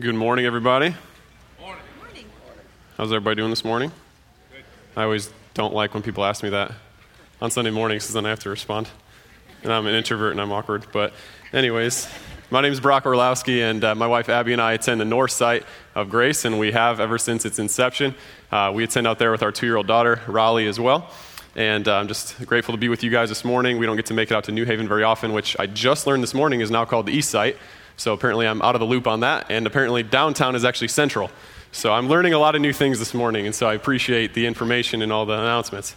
Good morning, everybody. Morning. How's everybody doing this morning? Good. I always don't like when people ask me that on Sunday mornings because then I have to respond. And I'm an introvert and I'm awkward. But, anyways, my name is Brock Orlowski, and uh, my wife Abby and I attend the north site of Grace, and we have ever since its inception. Uh, we attend out there with our two year old daughter, Raleigh, as well. And uh, I'm just grateful to be with you guys this morning. We don't get to make it out to New Haven very often, which I just learned this morning is now called the East Site. So apparently I'm out of the loop on that. And apparently downtown is actually central. So I'm learning a lot of new things this morning. And so I appreciate the information and all the announcements.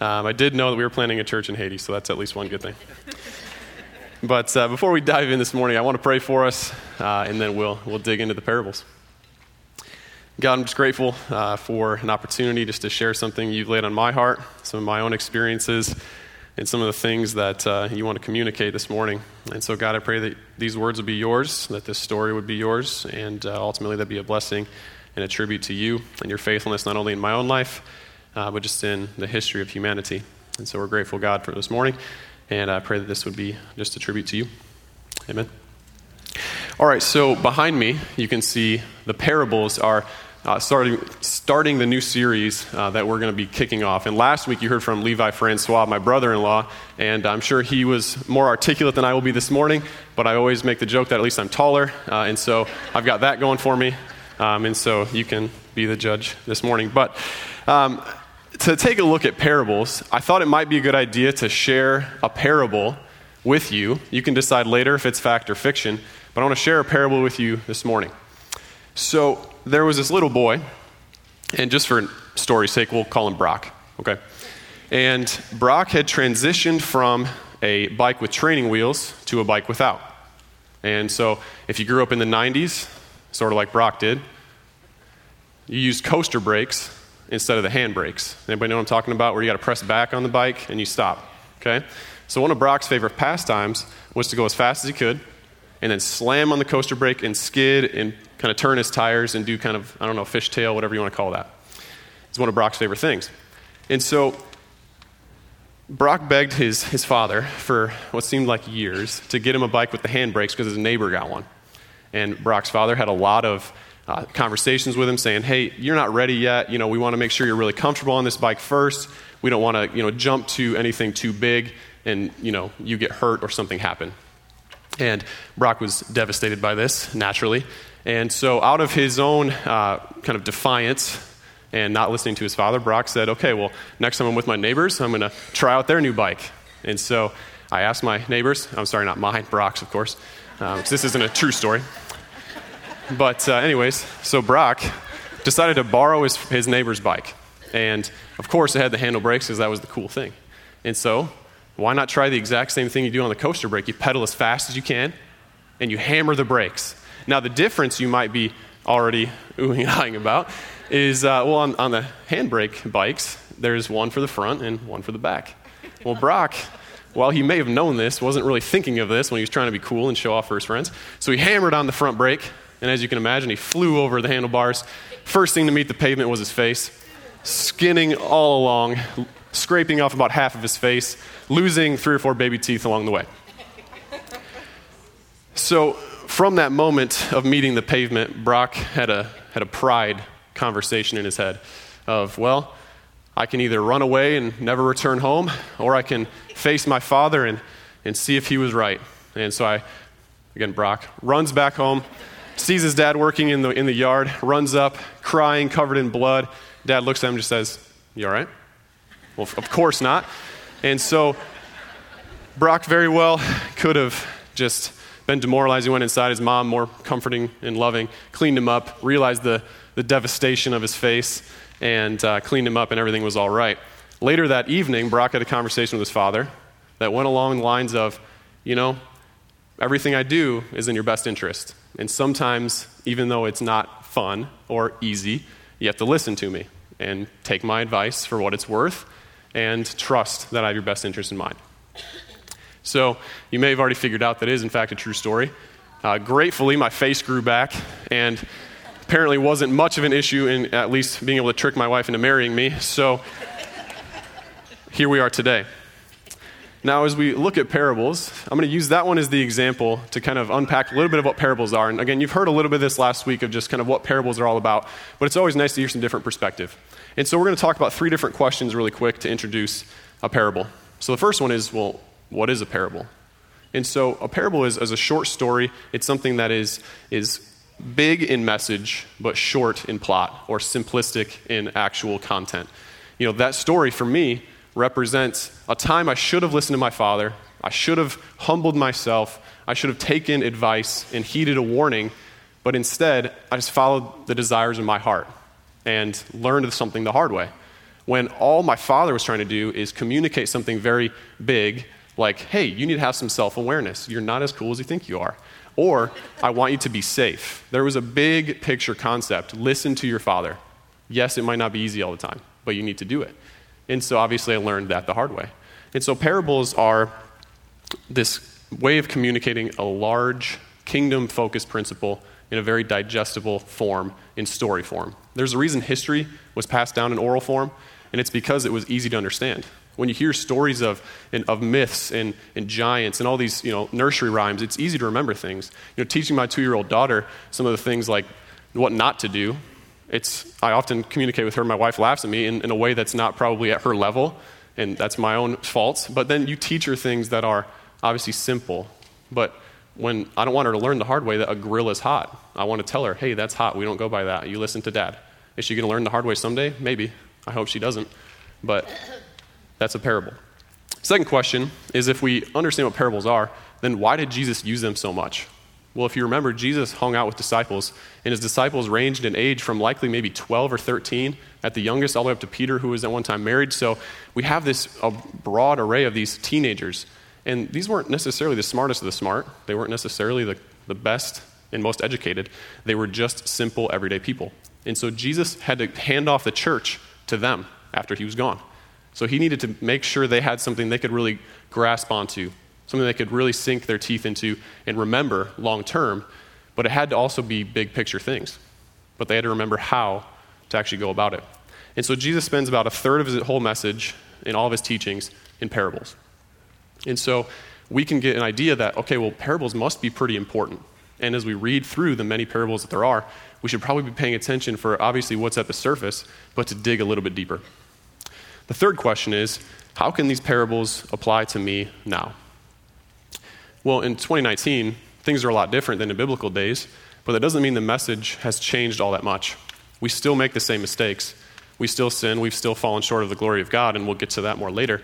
Um, I did know that we were planning a church in Haiti, so that's at least one good thing. but uh, before we dive in this morning, I want to pray for us, uh, and then we'll, we'll dig into the parables. God, I'm just grateful uh, for an opportunity just to share something you've laid on my heart, some of my own experiences, and some of the things that uh, you want to communicate this morning. And so, God, I pray that these words would be yours, that this story would be yours, and uh, ultimately that'd be a blessing and a tribute to you and your faithfulness, not only in my own life, uh, but just in the history of humanity. And so, we're grateful, God, for this morning, and I pray that this would be just a tribute to you. Amen. All right, so behind me, you can see the parables are uh, starting, starting the new series uh, that we're going to be kicking off. And last week you heard from Levi Francois, my brother in law, and I'm sure he was more articulate than I will be this morning, but I always make the joke that at least I'm taller, uh, and so I've got that going for me. Um, and so you can be the judge this morning. But um, to take a look at parables, I thought it might be a good idea to share a parable with you. You can decide later if it's fact or fiction, but I want to share a parable with you this morning. So, there was this little boy, and just for story's sake, we'll call him Brock, okay? And Brock had transitioned from a bike with training wheels to a bike without. And so, if you grew up in the 90s, sort of like Brock did, you used coaster brakes instead of the hand brakes. Anybody know what I'm talking about? Where you got to press back on the bike and you stop. Okay? So, one of Brock's favorite pastimes was to go as fast as he could and then slam on the coaster brake and skid and kind of turn his tires and do kind of, I don't know, fishtail, whatever you want to call that. It's one of Brock's favorite things. And so Brock begged his, his father for what seemed like years to get him a bike with the handbrakes because his neighbor got one. And Brock's father had a lot of uh, conversations with him saying, hey, you're not ready yet. You know, we want to make sure you're really comfortable on this bike first. We don't want to, you know, jump to anything too big and, you know, you get hurt or something happen. And Brock was devastated by this, naturally. And so, out of his own uh, kind of defiance and not listening to his father, Brock said, Okay, well, next time I'm with my neighbors, I'm going to try out their new bike. And so, I asked my neighbors, I'm sorry, not mine, Brock's, of course, uh, this isn't a true story. But, uh, anyways, so Brock decided to borrow his, his neighbor's bike. And, of course, it had the handle brakes because that was the cool thing. And so, why not try the exact same thing you do on the coaster brake? You pedal as fast as you can, and you hammer the brakes. Now, the difference you might be already oohing and eyeing about is uh, well, on, on the handbrake bikes, there's one for the front and one for the back. Well, Brock, while he may have known this, wasn't really thinking of this when he was trying to be cool and show off for his friends. So he hammered on the front brake, and as you can imagine, he flew over the handlebars. First thing to meet the pavement was his face, skinning all along, scraping off about half of his face, losing three or four baby teeth along the way. So from that moment of meeting the pavement, Brock had a, had a pride conversation in his head of, well, I can either run away and never return home, or I can face my father and, and see if he was right. And so I, again, Brock runs back home, sees his dad working in the, in the yard, runs up, crying, covered in blood. Dad looks at him and just says, You all right? Well, of course not. And so Brock very well could have just been demoralized. He went inside. His mom, more comforting and loving, cleaned him up, realized the, the devastation of his face, and uh, cleaned him up, and everything was all right. Later that evening, Brock had a conversation with his father that went along the lines of, you know, everything I do is in your best interest. And sometimes, even though it's not fun or easy, you have to listen to me and take my advice for what it's worth and trust that I have your best interest in mind. So you may have already figured out that is, in fact, a true story. Uh, gratefully, my face grew back, and apparently wasn't much of an issue in at least being able to trick my wife into marrying me. So here we are today. Now, as we look at parables, I'm going to use that one as the example to kind of unpack a little bit of what parables are. And again, you've heard a little bit of this last week of just kind of what parables are all about, but it's always nice to hear some different perspective. And so we're going to talk about three different questions really quick to introduce a parable. So the first one is well, what is a parable? And so a parable is, is a short story, it's something that is, is big in message, but short in plot or simplistic in actual content. You know, that story for me represents a time I should have listened to my father. I should have humbled myself. I should have taken advice and heeded a warning. But instead, I just followed the desires of my heart and learned something the hard way. When all my father was trying to do is communicate something very big, like, hey, you need to have some self awareness. You're not as cool as you think you are. Or, I want you to be safe. There was a big picture concept. Listen to your father. Yes, it might not be easy all the time, but you need to do it. And so obviously I learned that the hard way. And so parables are this way of communicating a large kingdom focused principle in a very digestible form, in story form. There's a reason history was passed down in oral form, and it's because it was easy to understand. When you hear stories of, of myths and, and giants and all these you know, nursery rhymes, it's easy to remember things. You know, teaching my two year old daughter some of the things like what not to do it's, I often communicate with her. My wife laughs at me in, in a way that's not probably at her level, and that's my own fault. But then you teach her things that are obviously simple. But when I don't want her to learn the hard way that a grill is hot, I want to tell her, hey, that's hot. We don't go by that. You listen to dad. Is she going to learn the hard way someday? Maybe. I hope she doesn't. But that's a parable. Second question is if we understand what parables are, then why did Jesus use them so much? Well, if you remember, Jesus hung out with disciples, and his disciples ranged in age from likely maybe 12 or 13 at the youngest, all the way up to Peter, who was at one time married. So we have this a broad array of these teenagers. And these weren't necessarily the smartest of the smart, they weren't necessarily the, the best and most educated. They were just simple, everyday people. And so Jesus had to hand off the church to them after he was gone. So he needed to make sure they had something they could really grasp onto something they could really sink their teeth into and remember long term, but it had to also be big picture things. But they had to remember how to actually go about it. And so Jesus spends about a third of his whole message in all of his teachings in parables. And so we can get an idea that, okay, well, parables must be pretty important. And as we read through the many parables that there are, we should probably be paying attention for obviously what's at the surface, but to dig a little bit deeper. The third question is how can these parables apply to me now? Well, in 2019, things are a lot different than in biblical days, but that doesn't mean the message has changed all that much. We still make the same mistakes. We still sin. We've still fallen short of the glory of God, and we'll get to that more later.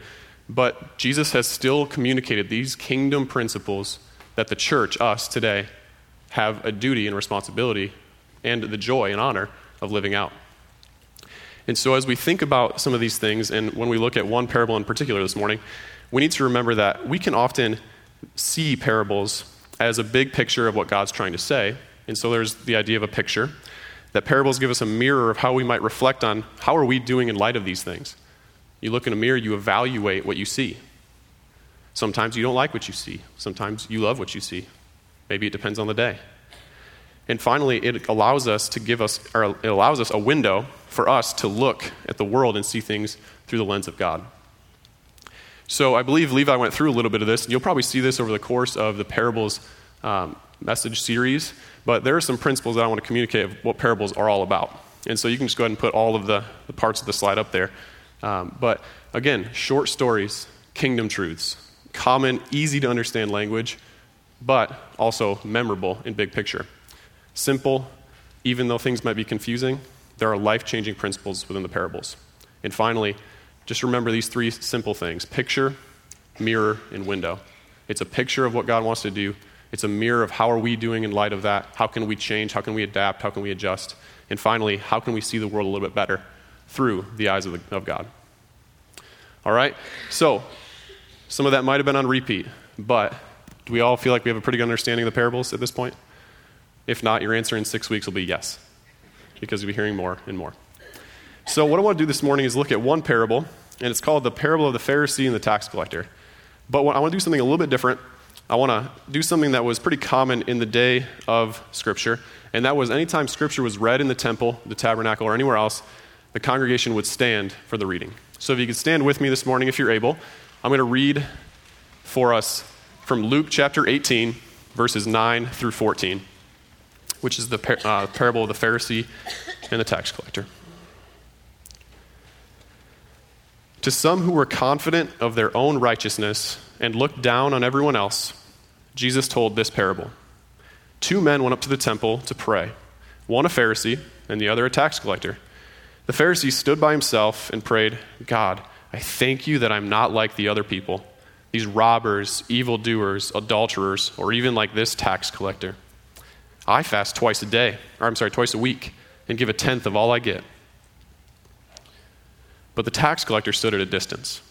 But Jesus has still communicated these kingdom principles that the church, us today, have a duty and responsibility and the joy and honor of living out. And so, as we think about some of these things, and when we look at one parable in particular this morning, we need to remember that we can often see parables as a big picture of what God's trying to say. And so there's the idea of a picture. That parables give us a mirror of how we might reflect on how are we doing in light of these things. You look in a mirror, you evaluate what you see. Sometimes you don't like what you see. Sometimes you love what you see. Maybe it depends on the day. And finally, it allows us to give us, or it allows us a window for us to look at the world and see things through the lens of God. So I believe Levi went through a little bit of this, and you'll probably see this over the course of the parables um, message series. But there are some principles that I want to communicate of what parables are all about. And so you can just go ahead and put all of the, the parts of the slide up there. Um, but again, short stories, kingdom truths, common, easy to understand language, but also memorable in big picture. Simple, even though things might be confusing, there are life changing principles within the parables. And finally, just remember these three simple things picture, mirror, and window. It's a picture of what God wants to do. It's a mirror of how are we doing in light of that? How can we change? How can we adapt? How can we adjust? And finally, how can we see the world a little bit better through the eyes of, the, of God? All right? So, some of that might have been on repeat, but do we all feel like we have a pretty good understanding of the parables at this point? If not, your answer in six weeks will be yes, because you'll be hearing more and more. So, what I want to do this morning is look at one parable, and it's called the parable of the Pharisee and the tax collector. But I want to do something a little bit different. I want to do something that was pretty common in the day of Scripture, and that was anytime Scripture was read in the temple, the tabernacle, or anywhere else, the congregation would stand for the reading. So, if you could stand with me this morning, if you're able, I'm going to read for us from Luke chapter 18, verses 9 through 14, which is the par- uh, parable of the Pharisee and the tax collector. To some who were confident of their own righteousness and looked down on everyone else, Jesus told this parable. Two men went up to the temple to pray, one a Pharisee and the other a tax collector. The Pharisee stood by himself and prayed, God, I thank you that I'm not like the other people, these robbers, evildoers, adulterers, or even like this tax collector. I fast twice a day, or I'm sorry, twice a week, and give a tenth of all I get. But the tax collector stood at a distance.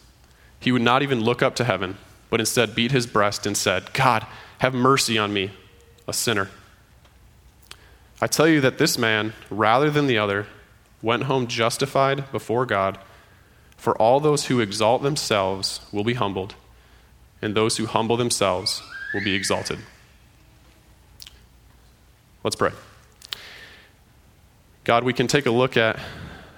He would not even look up to heaven, but instead beat his breast and said, God, have mercy on me, a sinner. I tell you that this man, rather than the other, went home justified before God. For all those who exalt themselves will be humbled, and those who humble themselves will be exalted. Let's pray. God, we can take a look at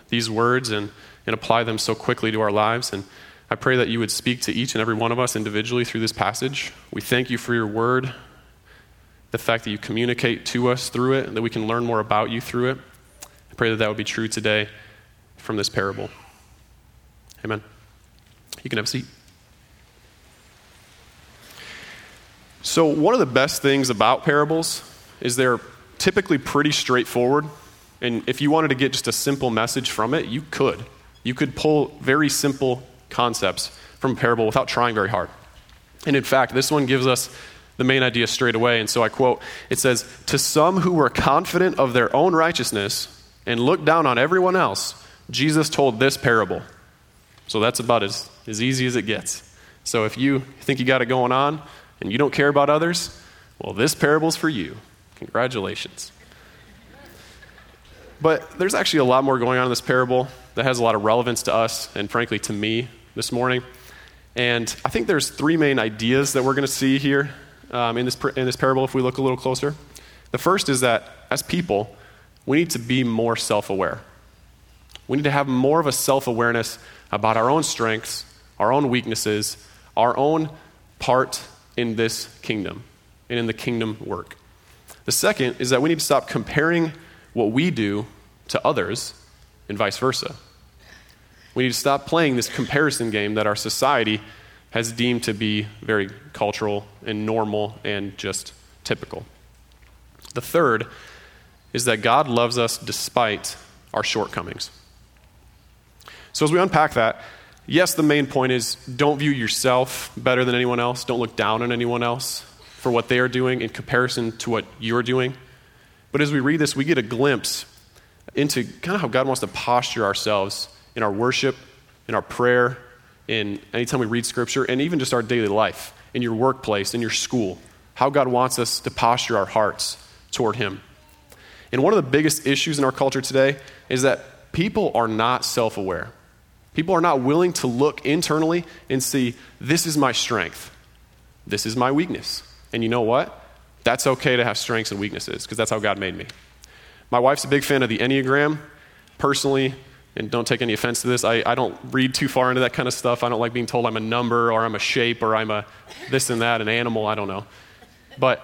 these words and and apply them so quickly to our lives. And I pray that you would speak to each and every one of us individually through this passage. We thank you for your word, the fact that you communicate to us through it, and that we can learn more about you through it. I pray that that would be true today from this parable. Amen. You can have a seat. So, one of the best things about parables is they're typically pretty straightforward. And if you wanted to get just a simple message from it, you could. You could pull very simple concepts from a parable without trying very hard. And in fact, this one gives us the main idea straight away. And so I quote it says, To some who were confident of their own righteousness and looked down on everyone else, Jesus told this parable. So that's about as, as easy as it gets. So if you think you got it going on and you don't care about others, well, this parable's for you. Congratulations. But there's actually a lot more going on in this parable that has a lot of relevance to us and, frankly, to me this morning. And I think there's three main ideas that we're going to see here um, in, this, in this parable if we look a little closer. The first is that as people, we need to be more self aware. We need to have more of a self awareness about our own strengths, our own weaknesses, our own part in this kingdom and in the kingdom work. The second is that we need to stop comparing what we do to others and vice versa. We need to stop playing this comparison game that our society has deemed to be very cultural and normal and just typical. The third is that God loves us despite our shortcomings. So, as we unpack that, yes, the main point is don't view yourself better than anyone else. Don't look down on anyone else for what they are doing in comparison to what you're doing. But as we read this, we get a glimpse into kind of how God wants to posture ourselves in our worship, in our prayer, in anytime we read scripture, and even just our daily life, in your workplace, in your school, how God wants us to posture our hearts toward Him. And one of the biggest issues in our culture today is that people are not self aware. People are not willing to look internally and see, this is my strength, this is my weakness. And you know what? That's okay to have strengths and weaknesses because that's how God made me. My wife's a big fan of the Enneagram. Personally, and don't take any offense to this, I, I don't read too far into that kind of stuff. I don't like being told I'm a number or I'm a shape or I'm a this and that, an animal, I don't know. But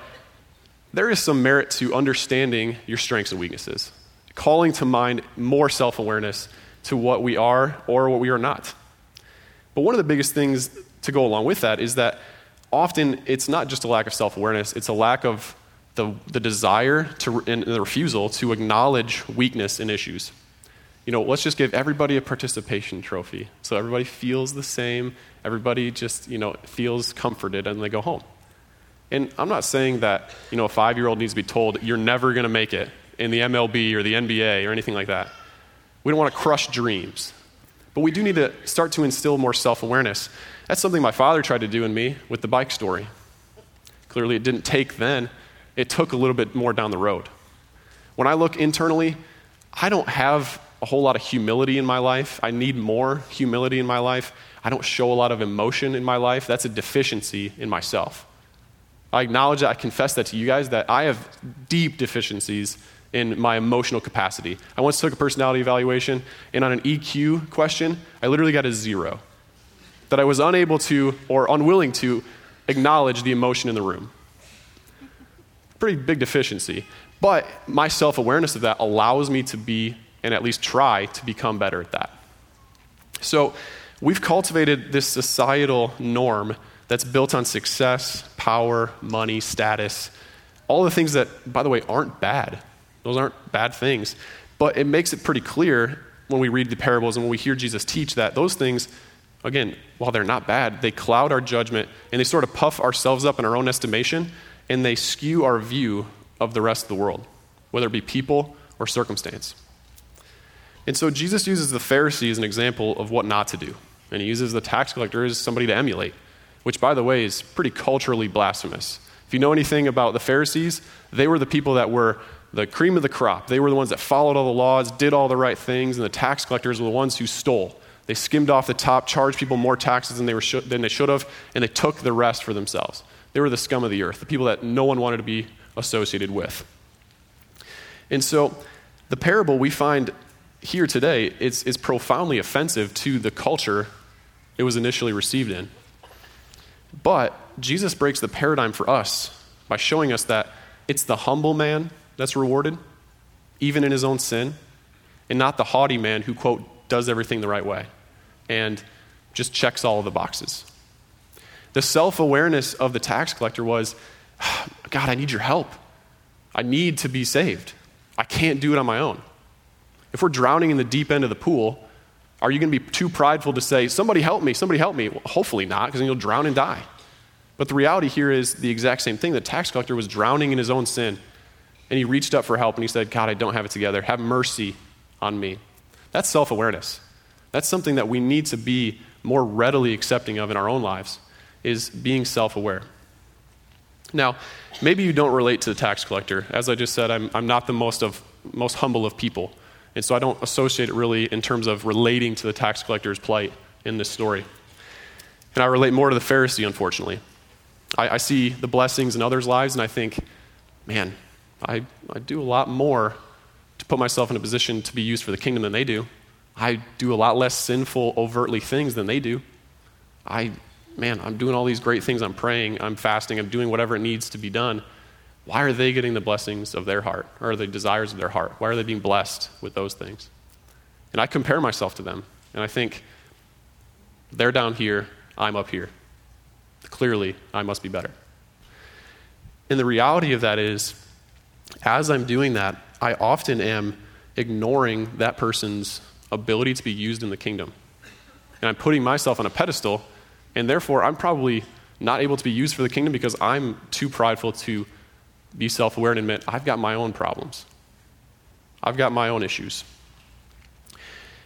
there is some merit to understanding your strengths and weaknesses, calling to mind more self awareness to what we are or what we are not. But one of the biggest things to go along with that is that often it's not just a lack of self awareness, it's a lack of the, the desire to, and the refusal to acknowledge weakness in issues. You know, let's just give everybody a participation trophy so everybody feels the same, everybody just, you know, feels comforted and they go home. And I'm not saying that, you know, a five year old needs to be told, you're never going to make it in the MLB or the NBA or anything like that. We don't want to crush dreams. But we do need to start to instill more self awareness. That's something my father tried to do in me with the bike story. Clearly, it didn't take then, it took a little bit more down the road. When I look internally, I don't have a whole lot of humility in my life. I need more humility in my life. I don't show a lot of emotion in my life. That's a deficiency in myself. I acknowledge that, I confess that to you guys, that I have deep deficiencies in my emotional capacity. I once took a personality evaluation, and on an EQ question, I literally got a zero. That I was unable to or unwilling to acknowledge the emotion in the room. Pretty big deficiency. But my self awareness of that allows me to be, and at least try to become better at that. So we've cultivated this societal norm that's built on success, power, money, status, all the things that, by the way, aren't bad. Those aren't bad things. But it makes it pretty clear when we read the parables and when we hear Jesus teach that those things, again, while they're not bad, they cloud our judgment and they sort of puff ourselves up in our own estimation and they skew our view of the rest of the world, whether it be people or circumstance. And so Jesus uses the Pharisee as an example of what not to do. And he uses the tax collector as somebody to emulate, which, by the way, is pretty culturally blasphemous. If you know anything about the Pharisees, they were the people that were the cream of the crop. They were the ones that followed all the laws, did all the right things, and the tax collectors were the ones who stole. They skimmed off the top, charged people more taxes than they, were sh- than they should have, and they took the rest for themselves. They were the scum of the earth, the people that no one wanted to be associated with. And so, the parable we find here today is, is profoundly offensive to the culture it was initially received in. But Jesus breaks the paradigm for us by showing us that it's the humble man that's rewarded, even in his own sin, and not the haughty man who, quote, does everything the right way and just checks all of the boxes. The self awareness of the tax collector was God, I need your help. I need to be saved. I can't do it on my own. If we're drowning in the deep end of the pool, are you going to be too prideful to say, Somebody help me, somebody help me? Well, hopefully not, because then you'll drown and die. But the reality here is the exact same thing. The tax collector was drowning in his own sin and he reached up for help and he said, God, I don't have it together. Have mercy on me. That's self awareness. That's something that we need to be more readily accepting of in our own lives, is being self aware. Now, maybe you don't relate to the tax collector. As I just said, I'm, I'm not the most, of, most humble of people. And so I don't associate it really in terms of relating to the tax collector's plight in this story. And I relate more to the Pharisee, unfortunately. I, I see the blessings in others' lives and I think, man, I, I do a lot more to put myself in a position to be used for the kingdom than they do. I do a lot less sinful, overtly things than they do. I, man, I'm doing all these great things. I'm praying, I'm fasting, I'm doing whatever it needs to be done. Why are they getting the blessings of their heart or the desires of their heart? Why are they being blessed with those things? And I compare myself to them, and I think they're down here, I'm up here. Clearly, I must be better. And the reality of that is, as I'm doing that, I often am ignoring that person's ability to be used in the kingdom. And I'm putting myself on a pedestal, and therefore I'm probably not able to be used for the kingdom because I'm too prideful to be self aware and admit I've got my own problems. I've got my own issues.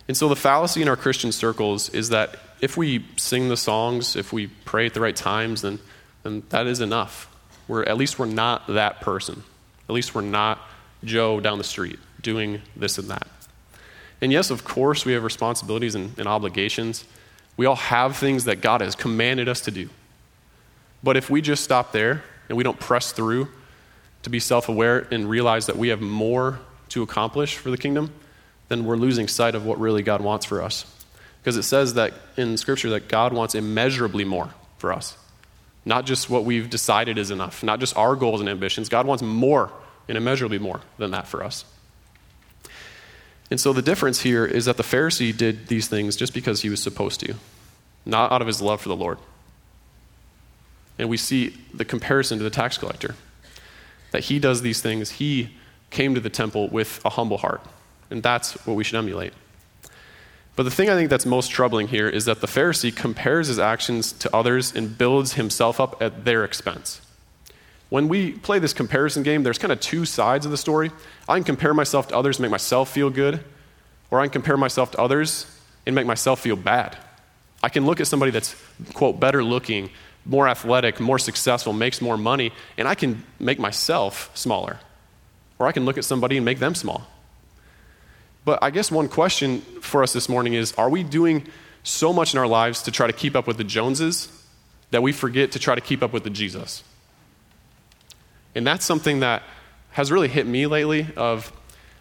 And so the fallacy in our Christian circles is that if we sing the songs, if we pray at the right times, then, then that is enough. We're, at least we're not that person. At least we're not Joe down the street doing this and that. And yes, of course, we have responsibilities and, and obligations. We all have things that God has commanded us to do. But if we just stop there and we don't press through to be self aware and realize that we have more to accomplish for the kingdom, then we're losing sight of what really God wants for us. Because it says that in Scripture that God wants immeasurably more for us. Not just what we've decided is enough, not just our goals and ambitions. God wants more and immeasurably more than that for us. And so the difference here is that the Pharisee did these things just because he was supposed to, not out of his love for the Lord. And we see the comparison to the tax collector that he does these things. He came to the temple with a humble heart. And that's what we should emulate. But the thing I think that's most troubling here is that the Pharisee compares his actions to others and builds himself up at their expense. When we play this comparison game, there's kind of two sides of the story. I can compare myself to others and make myself feel good, or I can compare myself to others and make myself feel bad. I can look at somebody that's, quote, better looking, more athletic, more successful, makes more money, and I can make myself smaller. Or I can look at somebody and make them small. But I guess one question for us this morning is are we doing so much in our lives to try to keep up with the Joneses that we forget to try to keep up with the Jesus? And that's something that has really hit me lately of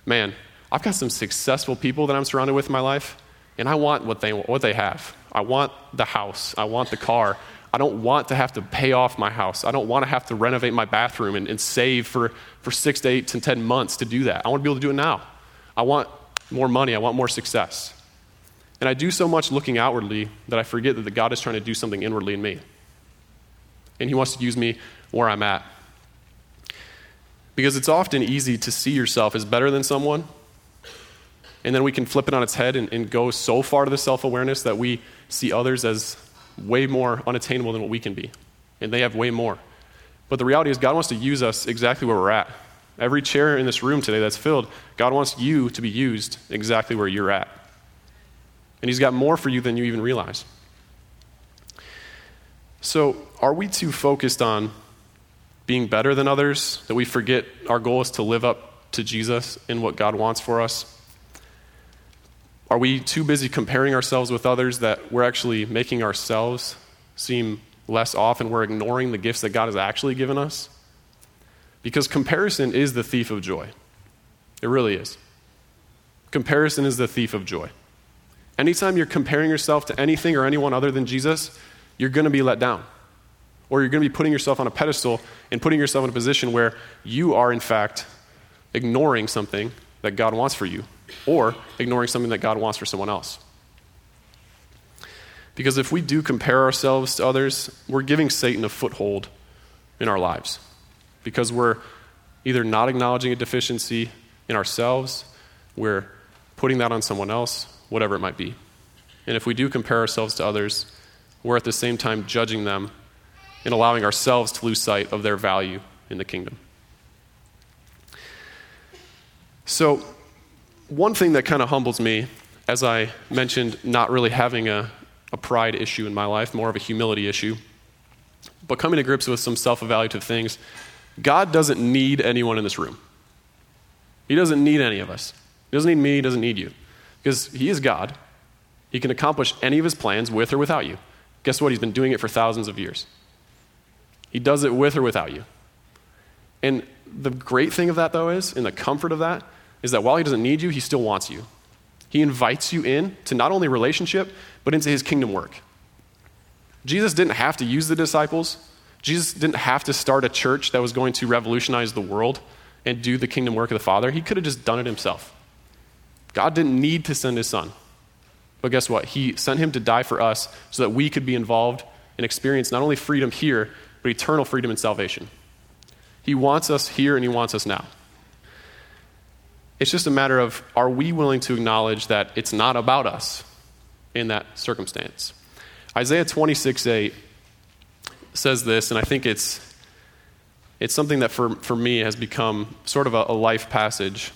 man, I've got some successful people that I'm surrounded with in my life, and I want what they, what they have. I want the house. I want the car. I don't want to have to pay off my house. I don't want to have to renovate my bathroom and, and save for, for six to eight to 10 months to do that. I want to be able to do it now. I want more money. I want more success. And I do so much looking outwardly that I forget that God is trying to do something inwardly in me. And He wants to use me where I'm at. Because it's often easy to see yourself as better than someone, and then we can flip it on its head and, and go so far to the self awareness that we see others as way more unattainable than what we can be. And they have way more. But the reality is, God wants to use us exactly where we're at. Every chair in this room today that's filled, God wants you to be used exactly where you're at. And He's got more for you than you even realize. So, are we too focused on being better than others that we forget our goal is to live up to Jesus and what God wants for us? Are we too busy comparing ourselves with others that we're actually making ourselves seem less off and we're ignoring the gifts that God has actually given us? Because comparison is the thief of joy. It really is. Comparison is the thief of joy. Anytime you're comparing yourself to anything or anyone other than Jesus, you're going to be let down. Or you're going to be putting yourself on a pedestal and putting yourself in a position where you are, in fact, ignoring something that God wants for you or ignoring something that God wants for someone else. Because if we do compare ourselves to others, we're giving Satan a foothold in our lives. Because we're either not acknowledging a deficiency in ourselves, we're putting that on someone else, whatever it might be. And if we do compare ourselves to others, we're at the same time judging them and allowing ourselves to lose sight of their value in the kingdom. So, one thing that kind of humbles me, as I mentioned, not really having a, a pride issue in my life, more of a humility issue, but coming to grips with some self evaluative things, God doesn't need anyone in this room. He doesn't need any of us. He doesn't need me, he doesn't need you. Because He is God. He can accomplish any of His plans with or without you. Guess what? He's been doing it for thousands of years. He does it with or without you. And the great thing of that, though, is, and the comfort of that, is that while he doesn't need you, he still wants you. He invites you in to not only relationship, but into his kingdom work. Jesus didn't have to use the disciples. Jesus didn't have to start a church that was going to revolutionize the world and do the kingdom work of the Father. He could have just done it himself. God didn't need to send his son. But guess what? He sent him to die for us so that we could be involved and experience not only freedom here, but eternal freedom and salvation. He wants us here and he wants us now. It's just a matter of are we willing to acknowledge that it's not about us in that circumstance? Isaiah 26 8 says this, and I think it's, it's something that for, for me has become sort of a, a life passage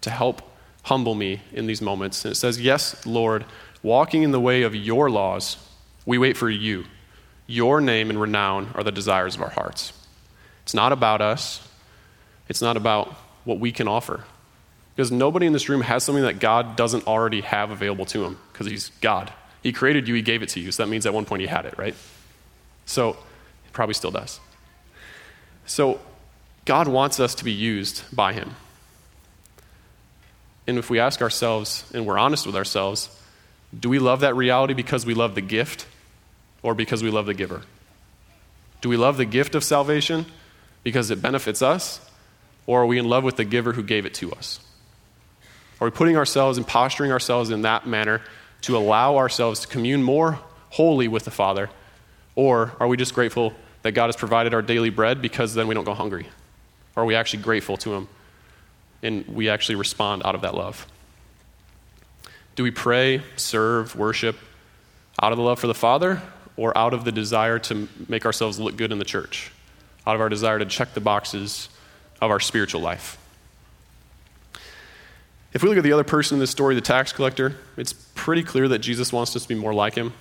to help humble me in these moments. And it says, Yes, Lord, walking in the way of your laws, we wait for you. Your name and renown are the desires of our hearts. It's not about us, it's not about what we can offer. Because nobody in this room has something that God doesn't already have available to him, because he's God. He created you, he gave it to you. So that means at one point he had it, right? So probably still does. So God wants us to be used by him. And if we ask ourselves and we're honest with ourselves, do we love that reality because we love the gift or because we love the giver? Do we love the gift of salvation because it benefits us, or are we in love with the giver who gave it to us? Are we putting ourselves and posturing ourselves in that manner to allow ourselves to commune more wholly with the Father? Or are we just grateful that God has provided our daily bread because then we don't go hungry? Or are we actually grateful to Him and we actually respond out of that love? Do we pray, serve, worship out of the love for the Father or out of the desire to make ourselves look good in the church? Out of our desire to check the boxes of our spiritual life? If we look at the other person in this story, the tax collector, it's pretty clear that Jesus wants us to be more like him.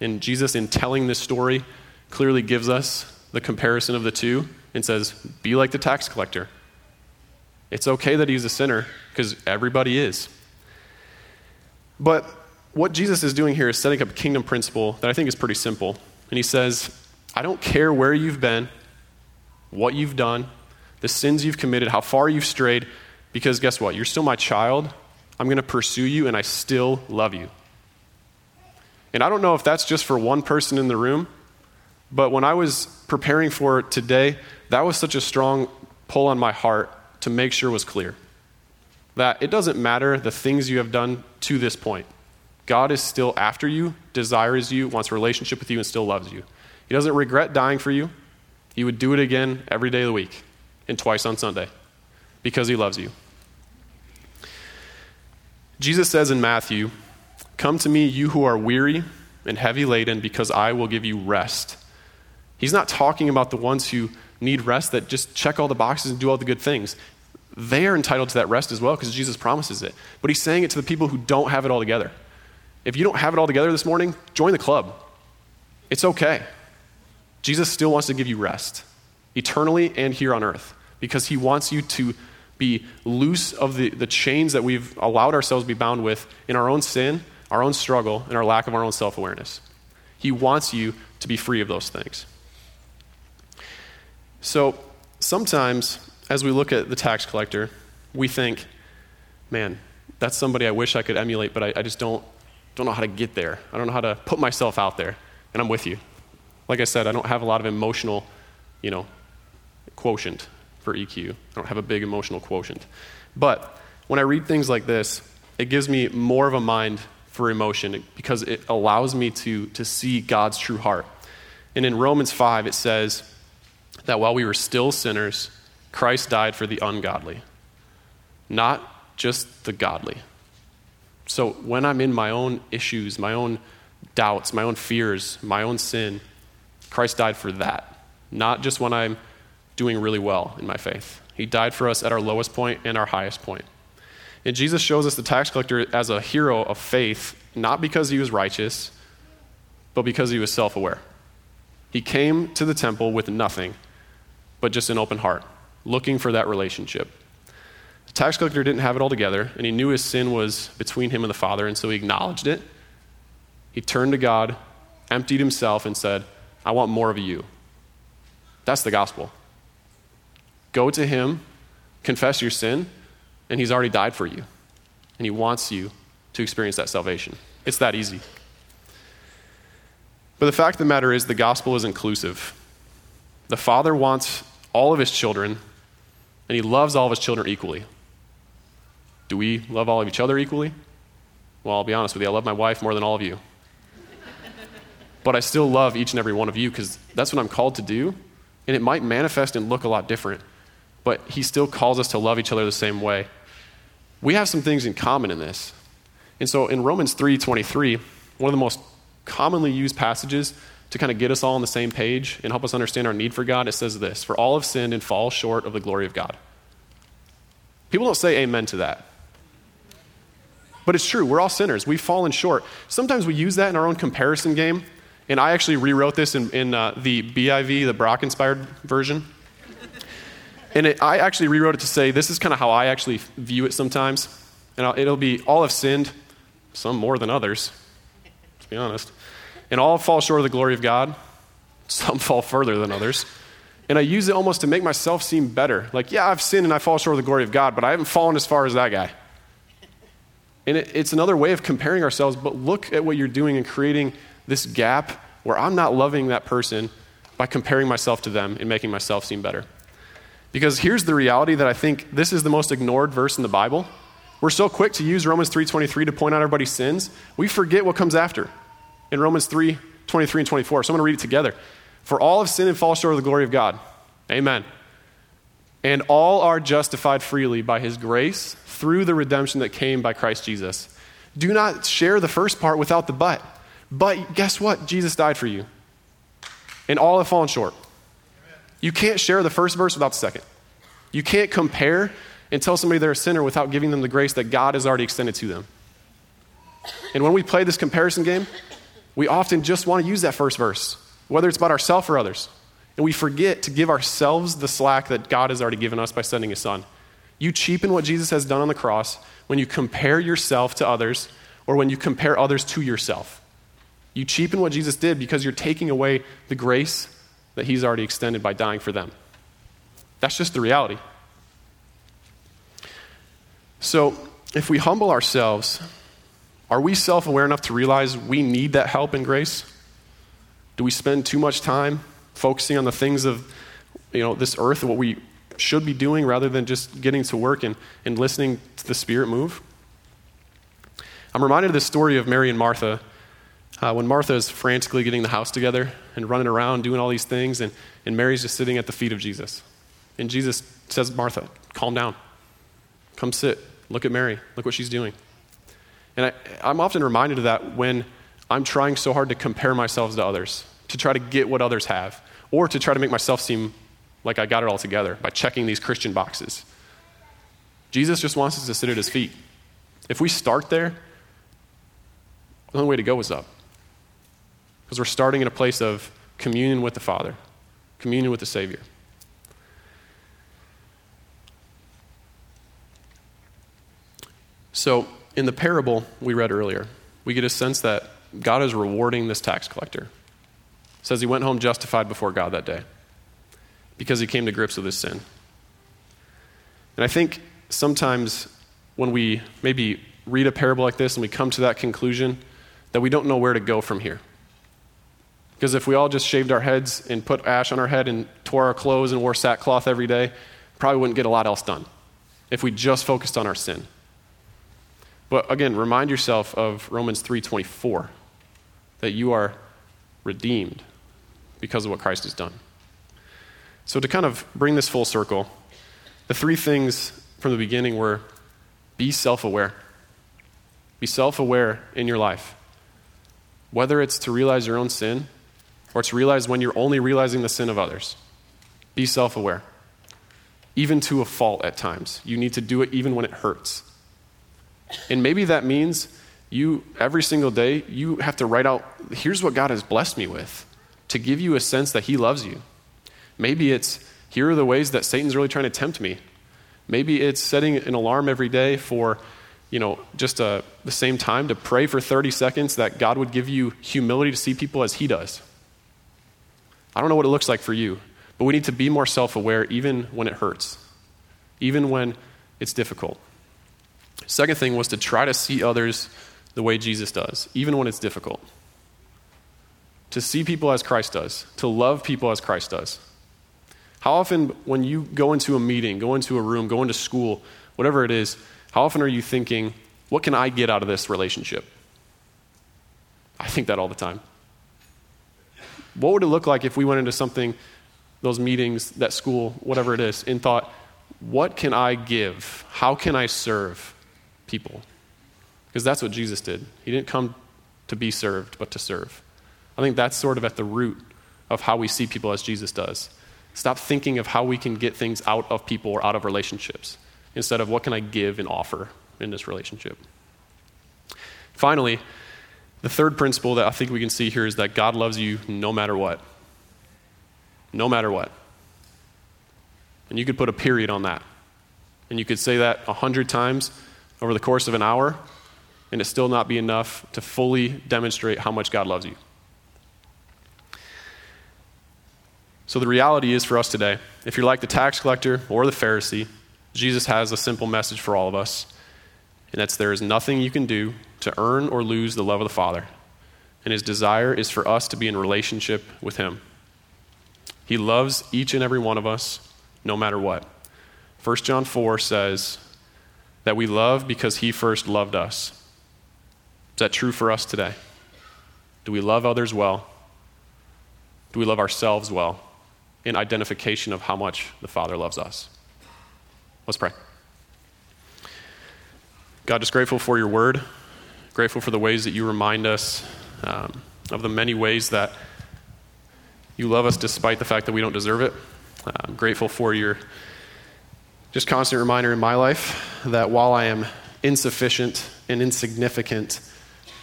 And Jesus, in telling this story, clearly gives us the comparison of the two and says, Be like the tax collector. It's okay that he's a sinner because everybody is. But what Jesus is doing here is setting up a kingdom principle that I think is pretty simple. And he says, I don't care where you've been, what you've done, the sins you've committed, how far you've strayed. Because guess what? You're still my child. I'm going to pursue you, and I still love you. And I don't know if that's just for one person in the room, But when I was preparing for today, that was such a strong pull on my heart to make sure was clear. That it doesn't matter the things you have done to this point. God is still after you, desires you, wants a relationship with you, and still loves you. He doesn't regret dying for you. He would do it again every day of the week and twice on Sunday because he loves you. Jesus says in Matthew, Come to me, you who are weary and heavy laden, because I will give you rest. He's not talking about the ones who need rest that just check all the boxes and do all the good things. They are entitled to that rest as well because Jesus promises it. But he's saying it to the people who don't have it all together. If you don't have it all together this morning, join the club. It's okay. Jesus still wants to give you rest, eternally and here on earth, because he wants you to be loose of the, the chains that we've allowed ourselves to be bound with in our own sin, our own struggle, and our lack of our own self awareness. He wants you to be free of those things. So sometimes, as we look at the tax collector, we think, man, that's somebody I wish I could emulate, but I, I just don't, don't know how to get there. I don't know how to put myself out there. And I'm with you. Like I said, I don't have a lot of emotional, you know, quotient for EQ. I don't have a big emotional quotient. But when I read things like this, it gives me more of a mind for emotion because it allows me to, to see God's true heart. And in Romans 5, it says, that while we were still sinners, Christ died for the ungodly, not just the godly. So when I'm in my own issues, my own doubts, my own fears, my own sin, Christ died for that, not just when I'm doing really well in my faith. He died for us at our lowest point and our highest point. And Jesus shows us the tax collector as a hero of faith, not because he was righteous, but because he was self aware. He came to the temple with nothing but just an open heart, looking for that relationship. The tax collector didn't have it all together, and he knew his sin was between him and the Father, and so he acknowledged it. He turned to God, emptied himself, and said, I want more of you. That's the gospel. Go to him, confess your sin, and he's already died for you. And he wants you to experience that salvation. It's that easy. But the fact of the matter is, the gospel is inclusive. The Father wants all of his children, and he loves all of his children equally. Do we love all of each other equally? Well, I'll be honest with you, I love my wife more than all of you. but I still love each and every one of you because that's what I'm called to do, and it might manifest and look a lot different, but he still calls us to love each other the same way. We have some things in common in this. And so in Romans 3:23, one of the most commonly used passages to kind of get us all on the same page and help us understand our need for God, it says this For all have sinned and fall short of the glory of God. People don't say amen to that. But it's true, we're all sinners. We've fallen short. Sometimes we use that in our own comparison game, and I actually rewrote this in, in uh, the BIV, the Brock inspired version. And it, I actually rewrote it to say this is kind of how I actually view it sometimes. And I'll, it'll be all have sinned, some more than others, to be honest and all fall short of the glory of God. Some fall further than others. And I use it almost to make myself seem better. Like, yeah, I've sinned and I fall short of the glory of God, but I haven't fallen as far as that guy. And it, it's another way of comparing ourselves, but look at what you're doing and creating this gap where I'm not loving that person by comparing myself to them and making myself seem better. Because here's the reality that I think this is the most ignored verse in the Bible. We're so quick to use Romans 3:23 to point out everybody's sins, we forget what comes after in Romans 3 23 and 24. So I'm going to read it together. For all have sinned and fall short of the glory of God. Amen. And all are justified freely by his grace through the redemption that came by Christ Jesus. Do not share the first part without the but. But guess what? Jesus died for you. And all have fallen short. You can't share the first verse without the second. You can't compare and tell somebody they're a sinner without giving them the grace that God has already extended to them. And when we play this comparison game, we often just want to use that first verse, whether it's about ourselves or others. And we forget to give ourselves the slack that God has already given us by sending his son. You cheapen what Jesus has done on the cross when you compare yourself to others or when you compare others to yourself. You cheapen what Jesus did because you're taking away the grace that he's already extended by dying for them. That's just the reality. So, if we humble ourselves are we self aware enough to realize we need that help and grace? Do we spend too much time focusing on the things of you know, this earth, what we should be doing, rather than just getting to work and, and listening to the Spirit move? I'm reminded of the story of Mary and Martha. Uh, when Martha is frantically getting the house together and running around doing all these things, and, and Mary's just sitting at the feet of Jesus. And Jesus says, Martha, calm down. Come sit. Look at Mary. Look what she's doing. And I, I'm often reminded of that when I'm trying so hard to compare myself to others, to try to get what others have, or to try to make myself seem like I got it all together by checking these Christian boxes. Jesus just wants us to sit at his feet. If we start there, the only way to go is up. Because we're starting in a place of communion with the Father, communion with the Savior. So, in the parable we read earlier, we get a sense that God is rewarding this tax collector. It says he went home justified before God that day because he came to grips with his sin. And I think sometimes when we maybe read a parable like this and we come to that conclusion, that we don't know where to go from here. Because if we all just shaved our heads and put ash on our head and tore our clothes and wore sackcloth every day, probably wouldn't get a lot else done if we just focused on our sin. But again, remind yourself of Romans 3:24 that you are redeemed because of what Christ has done. So to kind of bring this full circle, the three things from the beginning were be self-aware. Be self-aware in your life. Whether it's to realize your own sin or to realize when you're only realizing the sin of others. Be self-aware. Even to a fault at times. You need to do it even when it hurts. And maybe that means you, every single day, you have to write out here's what God has blessed me with to give you a sense that He loves you. Maybe it's here are the ways that Satan's really trying to tempt me. Maybe it's setting an alarm every day for, you know, just a, uh, the same time to pray for 30 seconds that God would give you humility to see people as He does. I don't know what it looks like for you, but we need to be more self aware even when it hurts, even when it's difficult. Second thing was to try to see others the way Jesus does, even when it's difficult. To see people as Christ does, to love people as Christ does. How often, when you go into a meeting, go into a room, go into school, whatever it is, how often are you thinking, what can I get out of this relationship? I think that all the time. What would it look like if we went into something, those meetings, that school, whatever it is, and thought, what can I give? How can I serve? people. Because that's what Jesus did. He didn't come to be served, but to serve. I think that's sort of at the root of how we see people as Jesus does. Stop thinking of how we can get things out of people or out of relationships instead of what can I give and offer in this relationship. Finally, the third principle that I think we can see here is that God loves you no matter what. No matter what. And you could put a period on that. And you could say that a hundred times, over the course of an hour, and it still not be enough to fully demonstrate how much God loves you. So, the reality is for us today, if you're like the tax collector or the Pharisee, Jesus has a simple message for all of us, and that's there is nothing you can do to earn or lose the love of the Father. And his desire is for us to be in relationship with him. He loves each and every one of us, no matter what. 1 John 4 says, that we love because he first loved us. Is that true for us today? Do we love others well? Do we love ourselves well in identification of how much the Father loves us? Let's pray. God, just grateful for your word, grateful for the ways that you remind us um, of the many ways that you love us despite the fact that we don't deserve it. I'm grateful for your just constant reminder in my life that while I am insufficient and insignificant,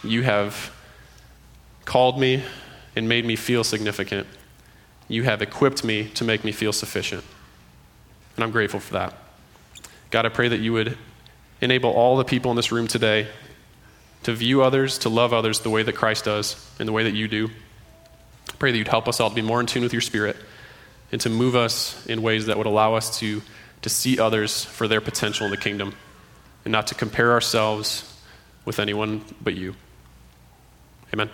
you have called me and made me feel significant. You have equipped me to make me feel sufficient. And I'm grateful for that. God, I pray that you would enable all the people in this room today to view others, to love others the way that Christ does, and the way that you do. I pray that you'd help us all to be more in tune with your spirit and to move us in ways that would allow us to to see others for their potential in the kingdom and not to compare ourselves with anyone but you. Amen.